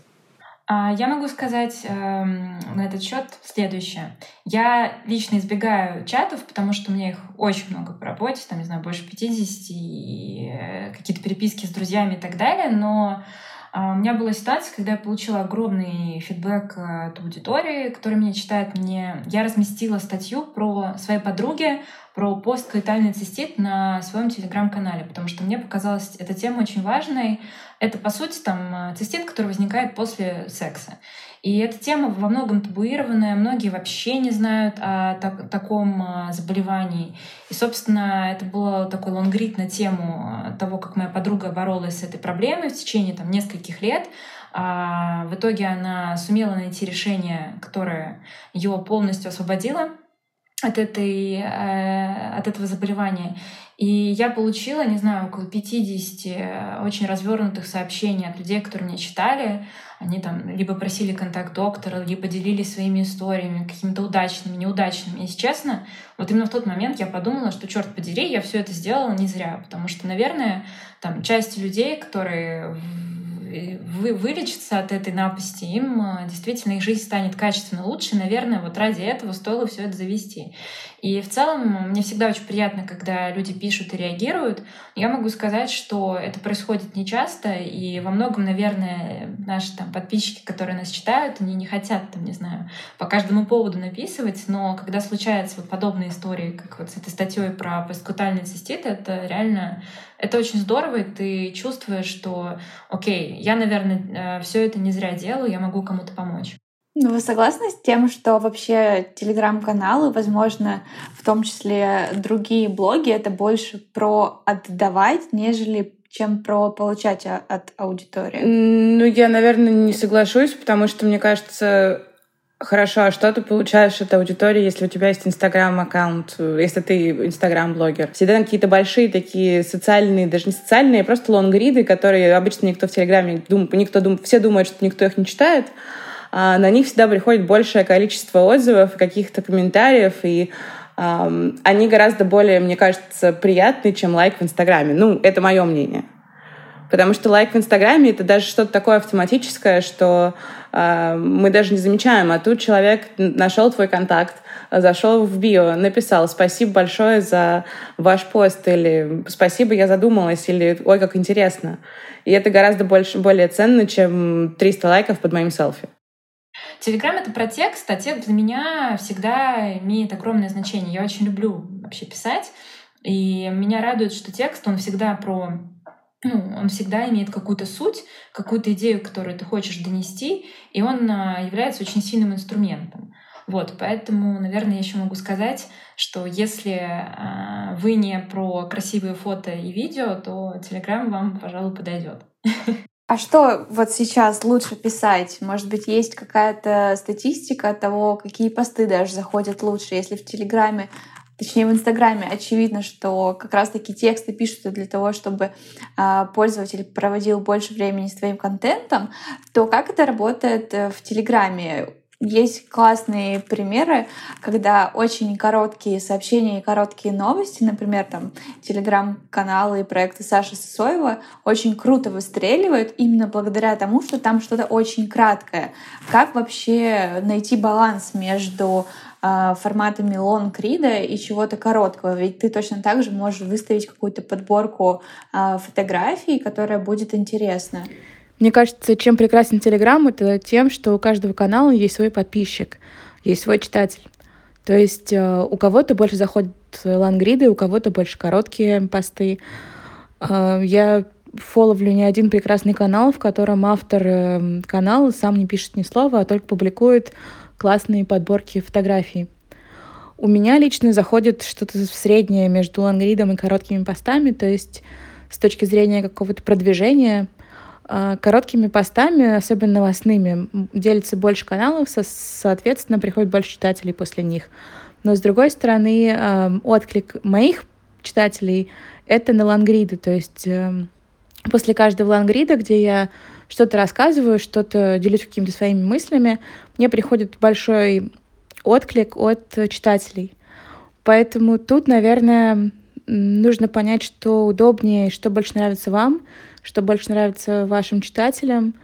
[SPEAKER 6] А, я могу сказать э, на этот счет следующее. Я лично избегаю чатов, потому что у меня их очень много по работе, там, не знаю, больше 50, и э, какие-то переписки с друзьями и так далее, но а, у меня была ситуация, когда я получила огромный фидбэк э, от аудитории, которая меня читает мне. Я разместила статью про своей подруги, про посткоитальный цистит на своем телеграм-канале, потому что мне показалась эта тема очень важной. Это, по сути, там э, цистит, который возникает после секса. И эта тема во многом табуированная, многие вообще не знают о так, таком а, заболевании. И, собственно, это был такой лонгрид на тему а, того, как моя подруга боролась с этой проблемой в течение там, нескольких лет. А в итоге она сумела найти решение, которое ее полностью освободило от, этой, э, от этого заболевания. И я получила, не знаю, около 50 очень развернутых сообщений от людей, которые меня читали. Они там либо просили контакт доктора, либо делились своими историями, какими-то удачными, неудачными. Если честно, вот именно в тот момент я подумала, что, черт подери, я все это сделала не зря. Потому что, наверное, там часть людей, которые вы, вылечиться от этой напасти, им э, действительно их жизнь станет качественно лучше. Наверное, вот ради этого стоило все это завести. И в целом мне всегда очень приятно, когда люди пишут и реагируют. Я могу сказать, что это происходит нечасто, и во многом, наверное, наши там подписчики, которые нас читают, они не хотят, там, не знаю, по каждому поводу написывать, но когда случаются вот подобные истории, как вот с этой статьей про посткутальный цистит, это реально это очень здорово, и ты чувствуешь, что, окей, я, наверное, э, все это не зря делаю, я могу кому-то помочь.
[SPEAKER 4] Ну, вы согласны с тем, что вообще телеграм-каналы, возможно, в том числе другие блоги, это больше про отдавать, нежели чем про получать от аудитории?
[SPEAKER 5] Ну, я, наверное, не соглашусь, потому что, мне кажется, Хорошо, а что ты получаешь от аудитории, если у тебя есть инстаграм-аккаунт, если ты инстаграм-блогер? Всегда какие-то большие такие социальные, даже не социальные, а просто лонгриды, которые обычно никто в Телеграме, дум, никто дум, все думают, что никто их не читает, а на них всегда приходит большее количество отзывов, каких-то комментариев, и um, они гораздо более, мне кажется, приятные, чем лайк в Инстаграме. Ну, это мое мнение. Потому что лайк в Инстаграме — это даже что-то такое автоматическое, что мы даже не замечаем. А тут человек нашел твой контакт, зашел в био, написал «Спасибо большое за ваш пост» или «Спасибо, я задумалась» или «Ой, как интересно». И это гораздо больше, более ценно, чем 300 лайков под моим селфи.
[SPEAKER 6] Телеграм — это про текст, а текст для меня всегда имеет огромное значение. Я очень люблю вообще писать, и меня радует, что текст, он всегда про ну, он всегда имеет какую-то суть, какую-то идею, которую ты хочешь донести, и он а, является очень сильным инструментом. Вот, поэтому, наверное, я еще могу сказать, что если э, вы не про красивые фото и видео, то Telegram вам, пожалуй, подойдет.
[SPEAKER 4] А что вот сейчас лучше писать? Может быть, есть какая-то статистика того, какие посты даже заходят лучше, если в Телеграме точнее в Инстаграме очевидно, что как раз-таки тексты пишутся для того, чтобы э, пользователь проводил больше времени с твоим контентом, то как это работает э, в Телеграме? Есть классные примеры, когда очень короткие сообщения и короткие новости, например, там телеграм-каналы и проекты Саши Сосоева очень круто выстреливают именно благодаря тому, что там что-то очень краткое. Как вообще найти баланс между форматами лонг-рида и чего-то короткого? Ведь ты точно так же можешь выставить какую-то подборку э, фотографий, которая будет интересна.
[SPEAKER 1] Мне кажется, чем прекрасен Телеграм, это тем, что у каждого канала есть свой подписчик, есть свой читатель. То есть э, у кого-то больше заходят лангриды, у кого-то больше короткие посты. Э, я фоловлю не один прекрасный канал, в котором автор э, канала сам не пишет ни слова, а только публикует классные подборки фотографий. У меня лично заходит что-то среднее между лангридом и короткими постами, то есть с точки зрения какого-то продвижения — а, короткими постами, особенно новостными, делится больше каналов, соответственно, приходит больше читателей после них. Но, с другой стороны, отклик моих читателей — это на лангриды, то есть эм, после каждого лангрида, где я что-то рассказываю, что-то делюсь какими-то своими мыслями, мне приходит большой отклик от читателей. Поэтому тут, наверное, нужно понять, что удобнее что больше нравится вам — что больше нравится вашим читателям.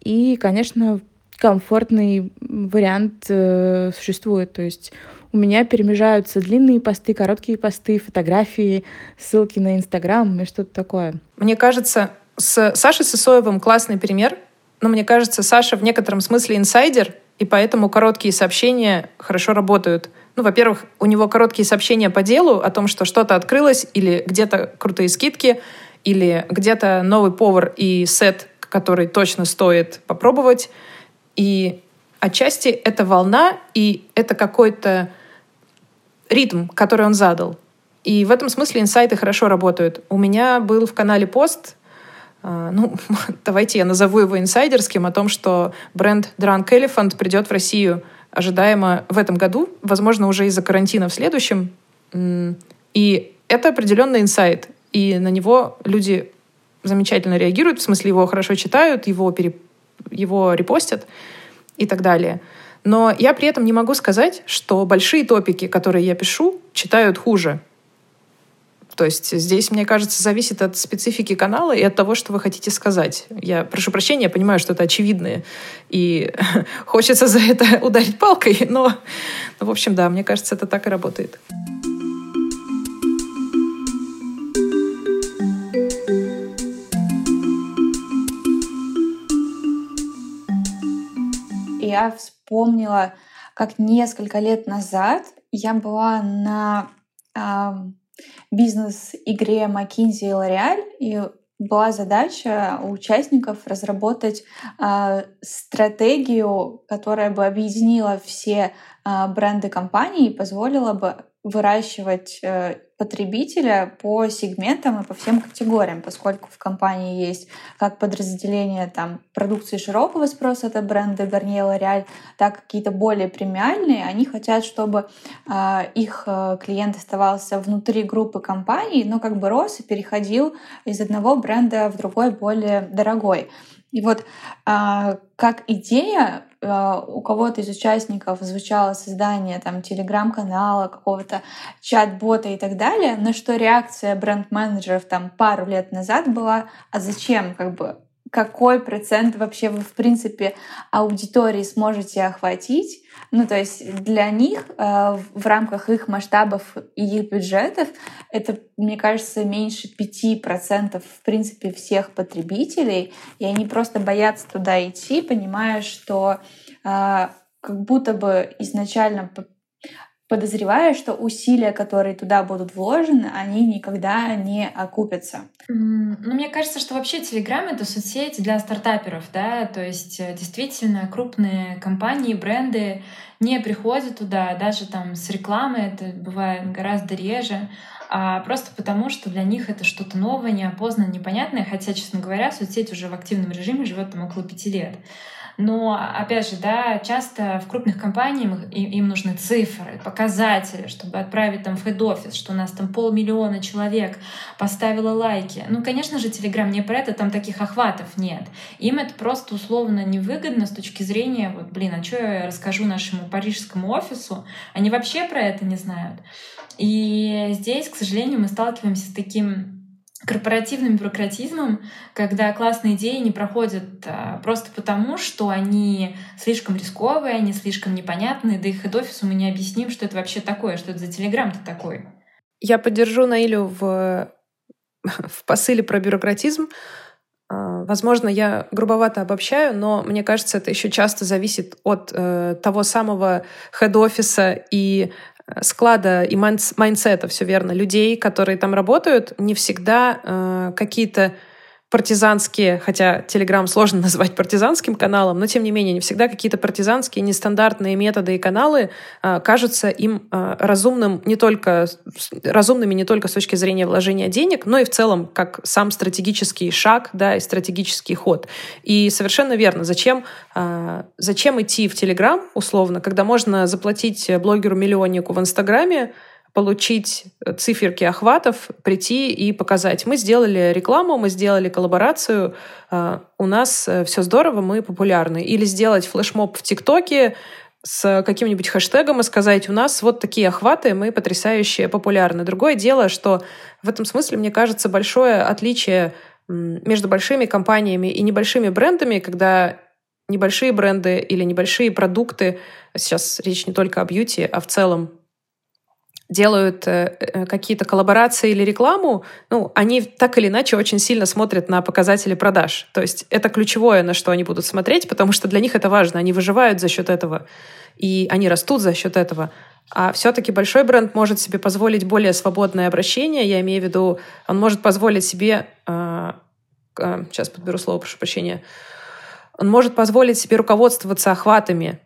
[SPEAKER 1] И, конечно, комфортный вариант э, существует. То есть у меня перемежаются длинные посты, короткие посты, фотографии, ссылки на Инстаграм и что-то такое. Мне кажется, с Сашей Сысоевым классный пример. Но мне кажется, Саша в некотором смысле инсайдер, и поэтому короткие сообщения хорошо работают. Ну, во-первых, у него короткие сообщения по делу о том, что что-то открылось или где-то крутые скидки — или где-то новый повар и сет, который точно стоит попробовать. И отчасти это волна, и это какой-то ритм, который он задал. И в этом смысле инсайты хорошо работают. У меня был в канале пост, ну, давайте я назову его инсайдерским, о том, что бренд Drunk Elephant придет в Россию ожидаемо в этом году, возможно, уже из-за карантина в следующем. И это определенный инсайт и на него люди замечательно реагируют, в смысле его хорошо читают, его, пере... его репостят и так далее. Но я при этом не могу сказать, что большие топики, которые я пишу, читают хуже. То есть здесь, мне кажется, зависит от специфики канала и от того, что вы хотите сказать. Я прошу прощения, я понимаю, что это очевидно, и хочется за это ударить палкой, но, но, в общем, да, мне кажется, это так и работает.
[SPEAKER 4] я вспомнила, как несколько лет назад я была на бизнес-игре McKinsey и L'Oreal, и была задача у участников разработать э, стратегию, которая бы объединила все э, бренды компании и позволила бы выращивать э, потребителя по сегментам и по всем категориям, поскольку в компании есть как подразделение там, продукции широкого спроса, это бренды Garnier L'Oreal, так какие-то более премиальные. Они хотят, чтобы э, их клиент оставался внутри группы компаний, но как бы рос и переходил из одного бренда в другой, более дорогой. И вот э, как идея у кого-то из участников звучало создание там телеграм-канала, какого-то чат-бота и так далее, на что реакция бренд-менеджеров там пару лет назад была, а зачем как бы какой процент вообще вы, в принципе, аудитории сможете охватить. Ну, то есть для них э, в рамках их масштабов и их бюджетов это, мне кажется, меньше 5% в принципе всех потребителей, и они просто боятся туда идти, понимая, что э, как будто бы изначально подозреваю, что усилия, которые туда будут вложены, они никогда не окупятся.
[SPEAKER 6] Ну, мне кажется, что вообще Telegram — это соцсеть для стартаперов, да, то есть э, действительно крупные компании, бренды не приходят туда, даже там с рекламой это бывает гораздо реже, а просто потому, что для них это что-то новое, неопознанное, непонятное, хотя, честно говоря, соцсеть уже в активном режиме живет там около пяти лет. Но, опять же, да, часто в крупных компаниях им, нужны цифры, показатели, чтобы отправить там в хед-офис, что у нас там полмиллиона человек поставило лайки. Ну, конечно же, Telegram не про это, там таких охватов нет. Им это просто условно невыгодно с точки зрения, вот, блин, а что я расскажу нашему парижскому офису? Они вообще про это не знают. И здесь, к сожалению, мы сталкиваемся с таким корпоративным бюрократизмом, когда классные идеи не проходят а, просто потому, что они слишком рисковые, они слишком непонятные, да и хед-офису мы не объясним, что это вообще такое, что это за телеграм-то такой.
[SPEAKER 1] Я поддержу Наилю в, в посыле про бюрократизм. А, возможно, я грубовато обобщаю, но мне кажется, это еще часто зависит от э, того самого хед-офиса и склада и майнсета, все верно, людей, которые там работают, не всегда э, какие-то партизанские, хотя Телеграм сложно назвать партизанским каналом, но тем не менее не всегда какие-то партизанские нестандартные методы и каналы э, кажутся им э, разумным не только разумными не только с точки зрения вложения денег, но и в целом как сам стратегический шаг, да, и стратегический ход. И совершенно верно, зачем э, зачем идти в Телеграм условно, когда можно заплатить блогеру миллионнику в Инстаграме получить циферки охватов, прийти и показать. Мы сделали рекламу, мы сделали коллаборацию, а, у нас э, все здорово, мы популярны. Или сделать флешмоб в ТикТоке с каким-нибудь хэштегом и сказать, у нас вот такие охваты, мы потрясающе популярны. Другое дело, что в этом смысле, мне кажется, большое отличие между большими компаниями и небольшими брендами, когда небольшие бренды или небольшие продукты, сейчас речь не только о бьюти, а в целом делают э, э, какие-то коллаборации или рекламу, ну, они так или иначе очень сильно смотрят на показатели продаж. То есть это ключевое, на что они будут смотреть, потому что для них это важно. Они выживают за счет этого, и они растут за счет этого. А все-таки большой бренд может себе позволить более свободное обращение. Я имею в виду, он может позволить себе... Э, э, сейчас подберу слово, прошу прощения. Он может позволить себе руководствоваться охватами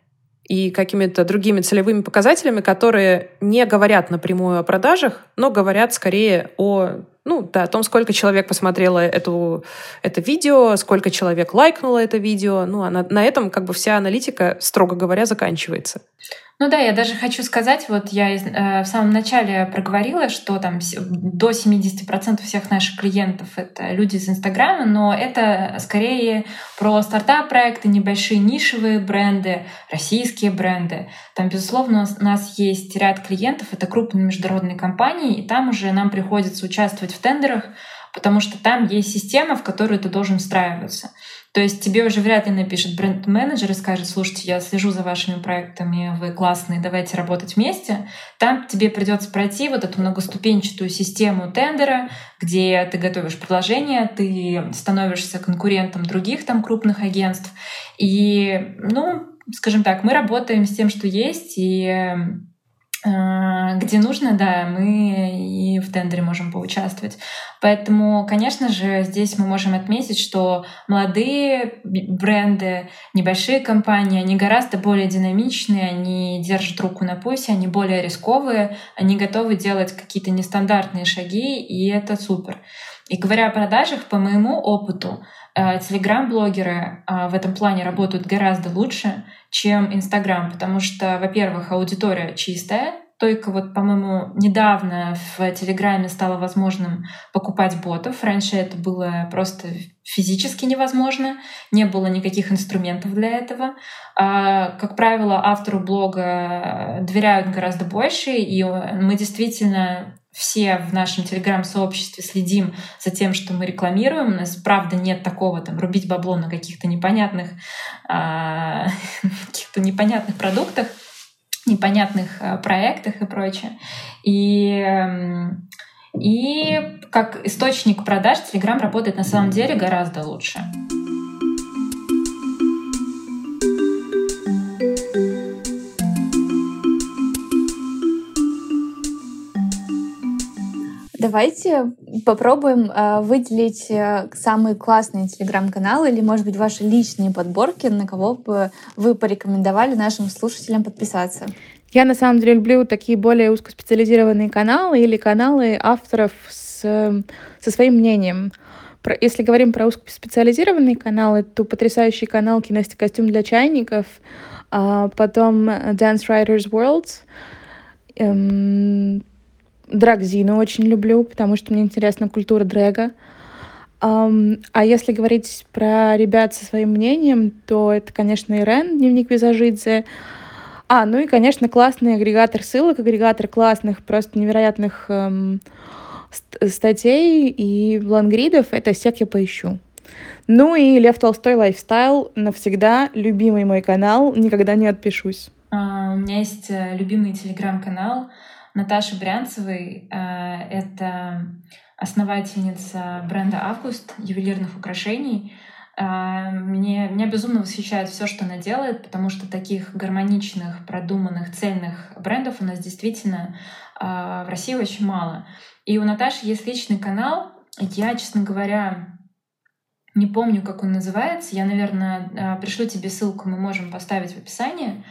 [SPEAKER 1] и какими-то другими целевыми показателями, которые не говорят напрямую о продажах, но говорят скорее о, ну, да, о том, сколько человек посмотрело эту, это видео, сколько человек лайкнуло это видео. Ну, а на, на этом как бы вся аналитика, строго говоря, заканчивается.
[SPEAKER 6] Ну да, я даже хочу сказать, вот я э, в самом начале проговорила, что там до 70% всех наших клиентов — это люди из Инстаграма, но это скорее про стартап-проекты, небольшие нишевые бренды, российские бренды. Там, безусловно, у нас есть ряд клиентов, это крупные международные компании, и там уже нам приходится участвовать в тендерах, потому что там есть система, в которую ты должен встраиваться. То есть тебе уже вряд ли напишет бренд-менеджер и скажет, слушайте, я слежу за вашими проектами, вы классные, давайте работать вместе. Там тебе придется пройти вот эту многоступенчатую систему тендера, где ты готовишь предложение, ты становишься конкурентом других там крупных агентств. И, ну, скажем так, мы работаем с тем, что есть, и где нужно, да, мы и в тендере можем поучаствовать. Поэтому, конечно же, здесь мы можем отметить, что молодые бренды, небольшие компании, они гораздо более динамичные, они держат руку на пульсе, они более рисковые, они готовы делать какие-то нестандартные шаги, и это супер. И говоря о продажах, по моему опыту, э, телеграм-блогеры э, в этом плане работают гораздо лучше, чем Инстаграм, потому что, во-первых, аудитория чистая, только вот, по-моему, недавно в Телеграме стало возможным покупать ботов. Раньше это было просто физически невозможно, не было никаких инструментов для этого. А, как правило, автору блога доверяют гораздо больше, и мы действительно все в нашем телеграм-сообществе следим за тем, что мы рекламируем. У нас, правда, нет такого там рубить бабло на каких-то непонятных, а, каких-то непонятных продуктах непонятных э, проектах и прочее. И, эм, и как источник продаж Telegram работает на самом деле гораздо лучше.
[SPEAKER 4] Давайте попробуем э, выделить э, самые классные телеграм-каналы или, может быть, ваши личные подборки, на кого бы вы порекомендовали нашим слушателям подписаться.
[SPEAKER 7] Я на самом деле люблю такие более узкоспециализированные каналы или каналы авторов с, со своим мнением. Про, если говорим про узкоспециализированные каналы, то потрясающий канал «Кинести костюм для чайников», а потом Dance Writers World, эм, Драгзину очень люблю, потому что мне интересна культура дрэга. Um, а если говорить про ребят со своим мнением, то это, конечно, Ирен, дневник визажидзе. А, ну и, конечно, классный агрегатор ссылок, агрегатор классных, просто невероятных эм, статей и лангридов. Это всех я поищу. Ну и Лев Толстой лайфстайл навсегда любимый мой канал, никогда не отпишусь.
[SPEAKER 6] А, у меня есть э, любимый телеграм-канал Наташи Брянцевой. Э, это основательница бренда «Август» ювелирных украшений. Э, мне, меня безумно восхищает все, что она делает, потому что таких гармоничных, продуманных, цельных брендов у нас действительно э, в России очень мало. И у Наташи есть личный канал. Я, честно говоря, не помню, как он называется. Я, наверное, пришлю тебе ссылку, мы можем поставить в описании.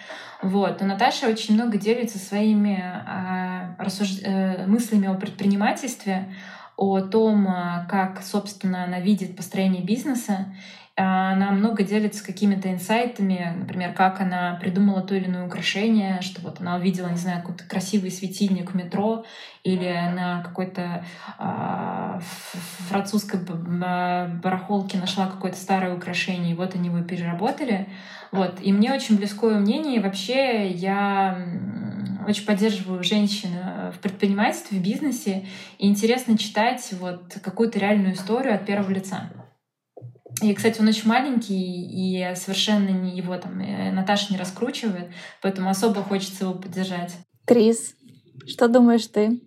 [SPEAKER 6] Вот. Но Наташа очень много делится своими э, рассуж... э, мыслями о предпринимательстве, о том, а, как, собственно, она видит построение бизнеса. Она много делится какими-то инсайтами, например, как она придумала то или иное украшение, что вот она увидела, не знаю, какой-то красивый светильник в метро или на какой-то э, французской барахолке нашла какое-то старое украшение, и вот они его переработали. Вот. И мне очень близкое мнение. И вообще я очень поддерживаю женщин э, в предпринимательстве, в бизнесе. И интересно читать вот какую-то реальную историю от первого лица. И, кстати, он очень маленький, и совершенно не его там э, Наташа не раскручивает, поэтому особо хочется его поддержать.
[SPEAKER 4] Крис, что думаешь ты?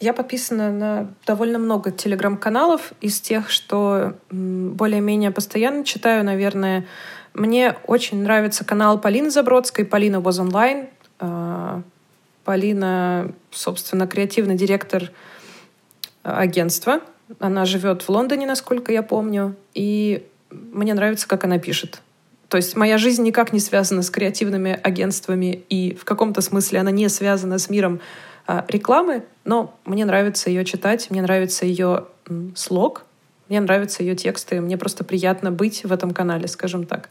[SPEAKER 1] Я подписана на довольно много телеграм-каналов из тех, что более-менее постоянно читаю, наверное, мне очень нравится канал Полины Забродской. Полина was online. А, Полина, собственно, креативный директор агентства. Она живет в Лондоне, насколько я помню. И мне нравится, как она пишет. То есть моя жизнь никак не связана с креативными агентствами, и в каком-то смысле она не связана с миром а, рекламы, но мне нравится ее читать, мне нравится ее слог, мне нравятся ее тексты, мне просто приятно быть в этом канале, скажем так.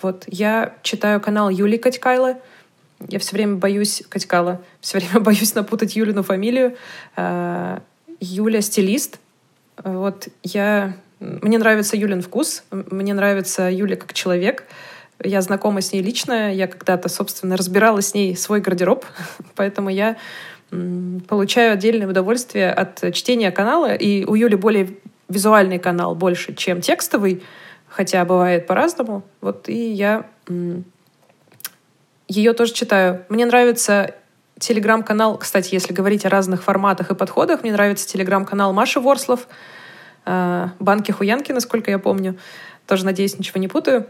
[SPEAKER 1] Вот я читаю канал Юли Катькайлы. Я все время боюсь Катькала, все время боюсь напутать Юлину фамилию. А, Юля стилист. Вот я мне нравится Юлин вкус, мне нравится Юля как человек. Я знакома с ней лично, я когда-то, собственно, разбирала с ней свой гардероб, поэтому я получаю отдельное удовольствие от чтения канала. И у Юли более визуальный канал больше, чем текстовый, хотя бывает по-разному. Вот и я ее тоже читаю. Мне нравится телеграм-канал, кстати, если говорить о разных форматах и подходах, мне нравится телеграм-канал Маши Ворслов, э, Банки-Хуянки, насколько я помню. Тоже, надеюсь, ничего не путаю.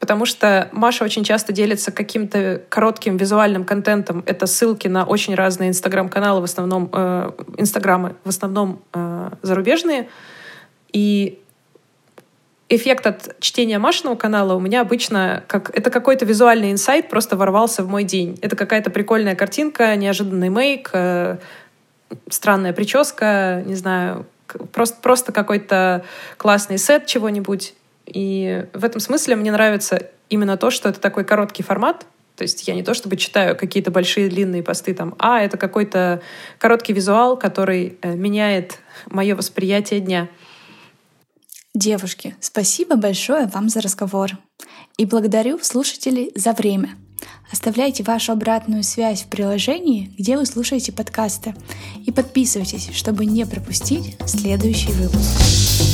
[SPEAKER 1] Потому что Маша очень часто делится каким-то коротким визуальным контентом. Это ссылки на очень разные инстаграм-каналы, в основном э, инстаграмы, в основном э, зарубежные. И эффект от чтения Машиного канала у меня обычно как это какой-то визуальный инсайт просто ворвался в мой день. Это какая-то прикольная картинка, неожиданный мейк, э, странная прическа, не знаю, просто, просто какой-то классный сет чего-нибудь. И в этом смысле мне нравится именно то, что это такой короткий формат, То есть я не то чтобы читаю какие-то большие длинные посты там, а это какой-то короткий визуал, который э, меняет мое восприятие дня.
[SPEAKER 2] Девушки, спасибо большое вам за разговор. И благодарю слушателей за время. Оставляйте вашу обратную связь в приложении, где вы слушаете подкасты. И подписывайтесь, чтобы не пропустить следующий выпуск.